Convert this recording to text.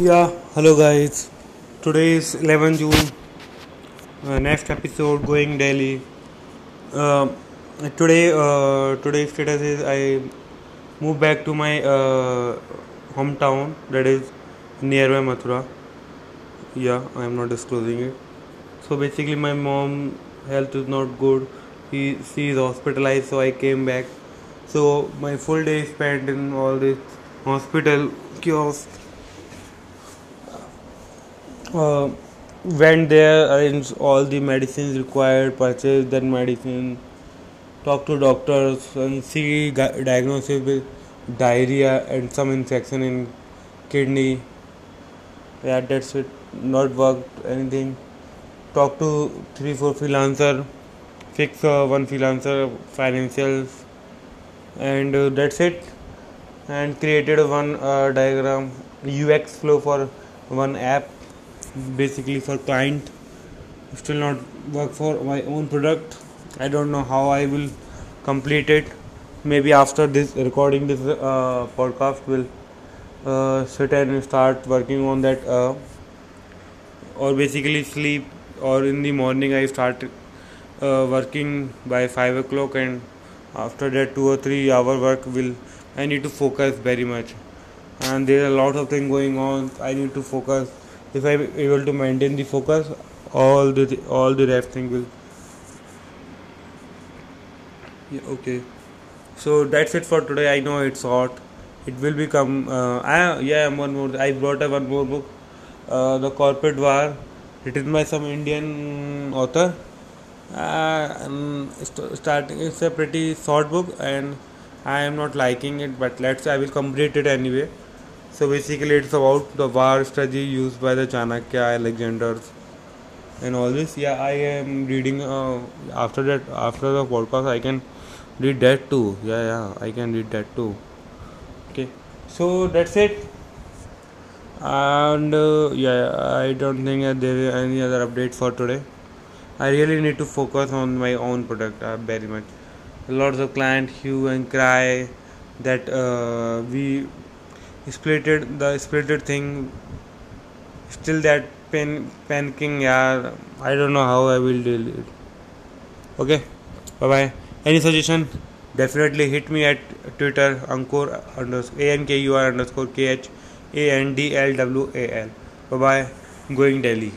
Yeah, hello guys. Today is 11 June. Uh, next episode going Delhi. Uh, today, uh, today's status is I moved back to my uh, hometown that is nearby Mathura. Yeah, I am not disclosing it. So basically, my mom health is not good. He she is hospitalized, so I came back. So my full day spent in all this hospital chaos uh, went there arranged all the medicines required purchased that medicine talk to doctors and see ga- diagnosis with diarrhea and some infection in kidney. Yeah that's it. Not worked anything. Talk to three four freelancer fix uh, one freelancer financials and uh, that's it. And created one uh, diagram ux flow for one app basically for client still not work for my own product. I don't know how i will complete it. Maybe after this recording this uh, podcast will uh, sit and start working on that uh, or basically sleep or in the morning i start uh, working by 5 o'clock and after that 2 or 3 hour work will i need to focus very much. And there are a lot of things going on. I need to focus if i'm able to maintain the focus all the all the rest thing will. Yeah, okay. So that's it for today. I know it's hot. It will become uh, I, yeah one more i brought a one more book. Uh, the corporate war. Written by some indian author. Uh, st- starting it's a pretty short book and i am not liking it but let's i will complete it anyway so basically, it's about the war strategy used by the Chanakya Alexanders and all this. Yeah, I am reading. Uh, after that, after the podcast, I can read that too. Yeah, yeah, I can read that too. Okay, so that's it. And uh, yeah, I don't think there is any other update for today. I really need to focus on my own product uh, very much. Lots of client hue and cry that uh, we splitted the splitted thing still that pen panicking yeah i don't know how i will deal it. Okay bye bye any suggestion? Definitely hit me at twitter ankur underscore a n k u r underscore k h a n d l w a l. Bye bye going delhi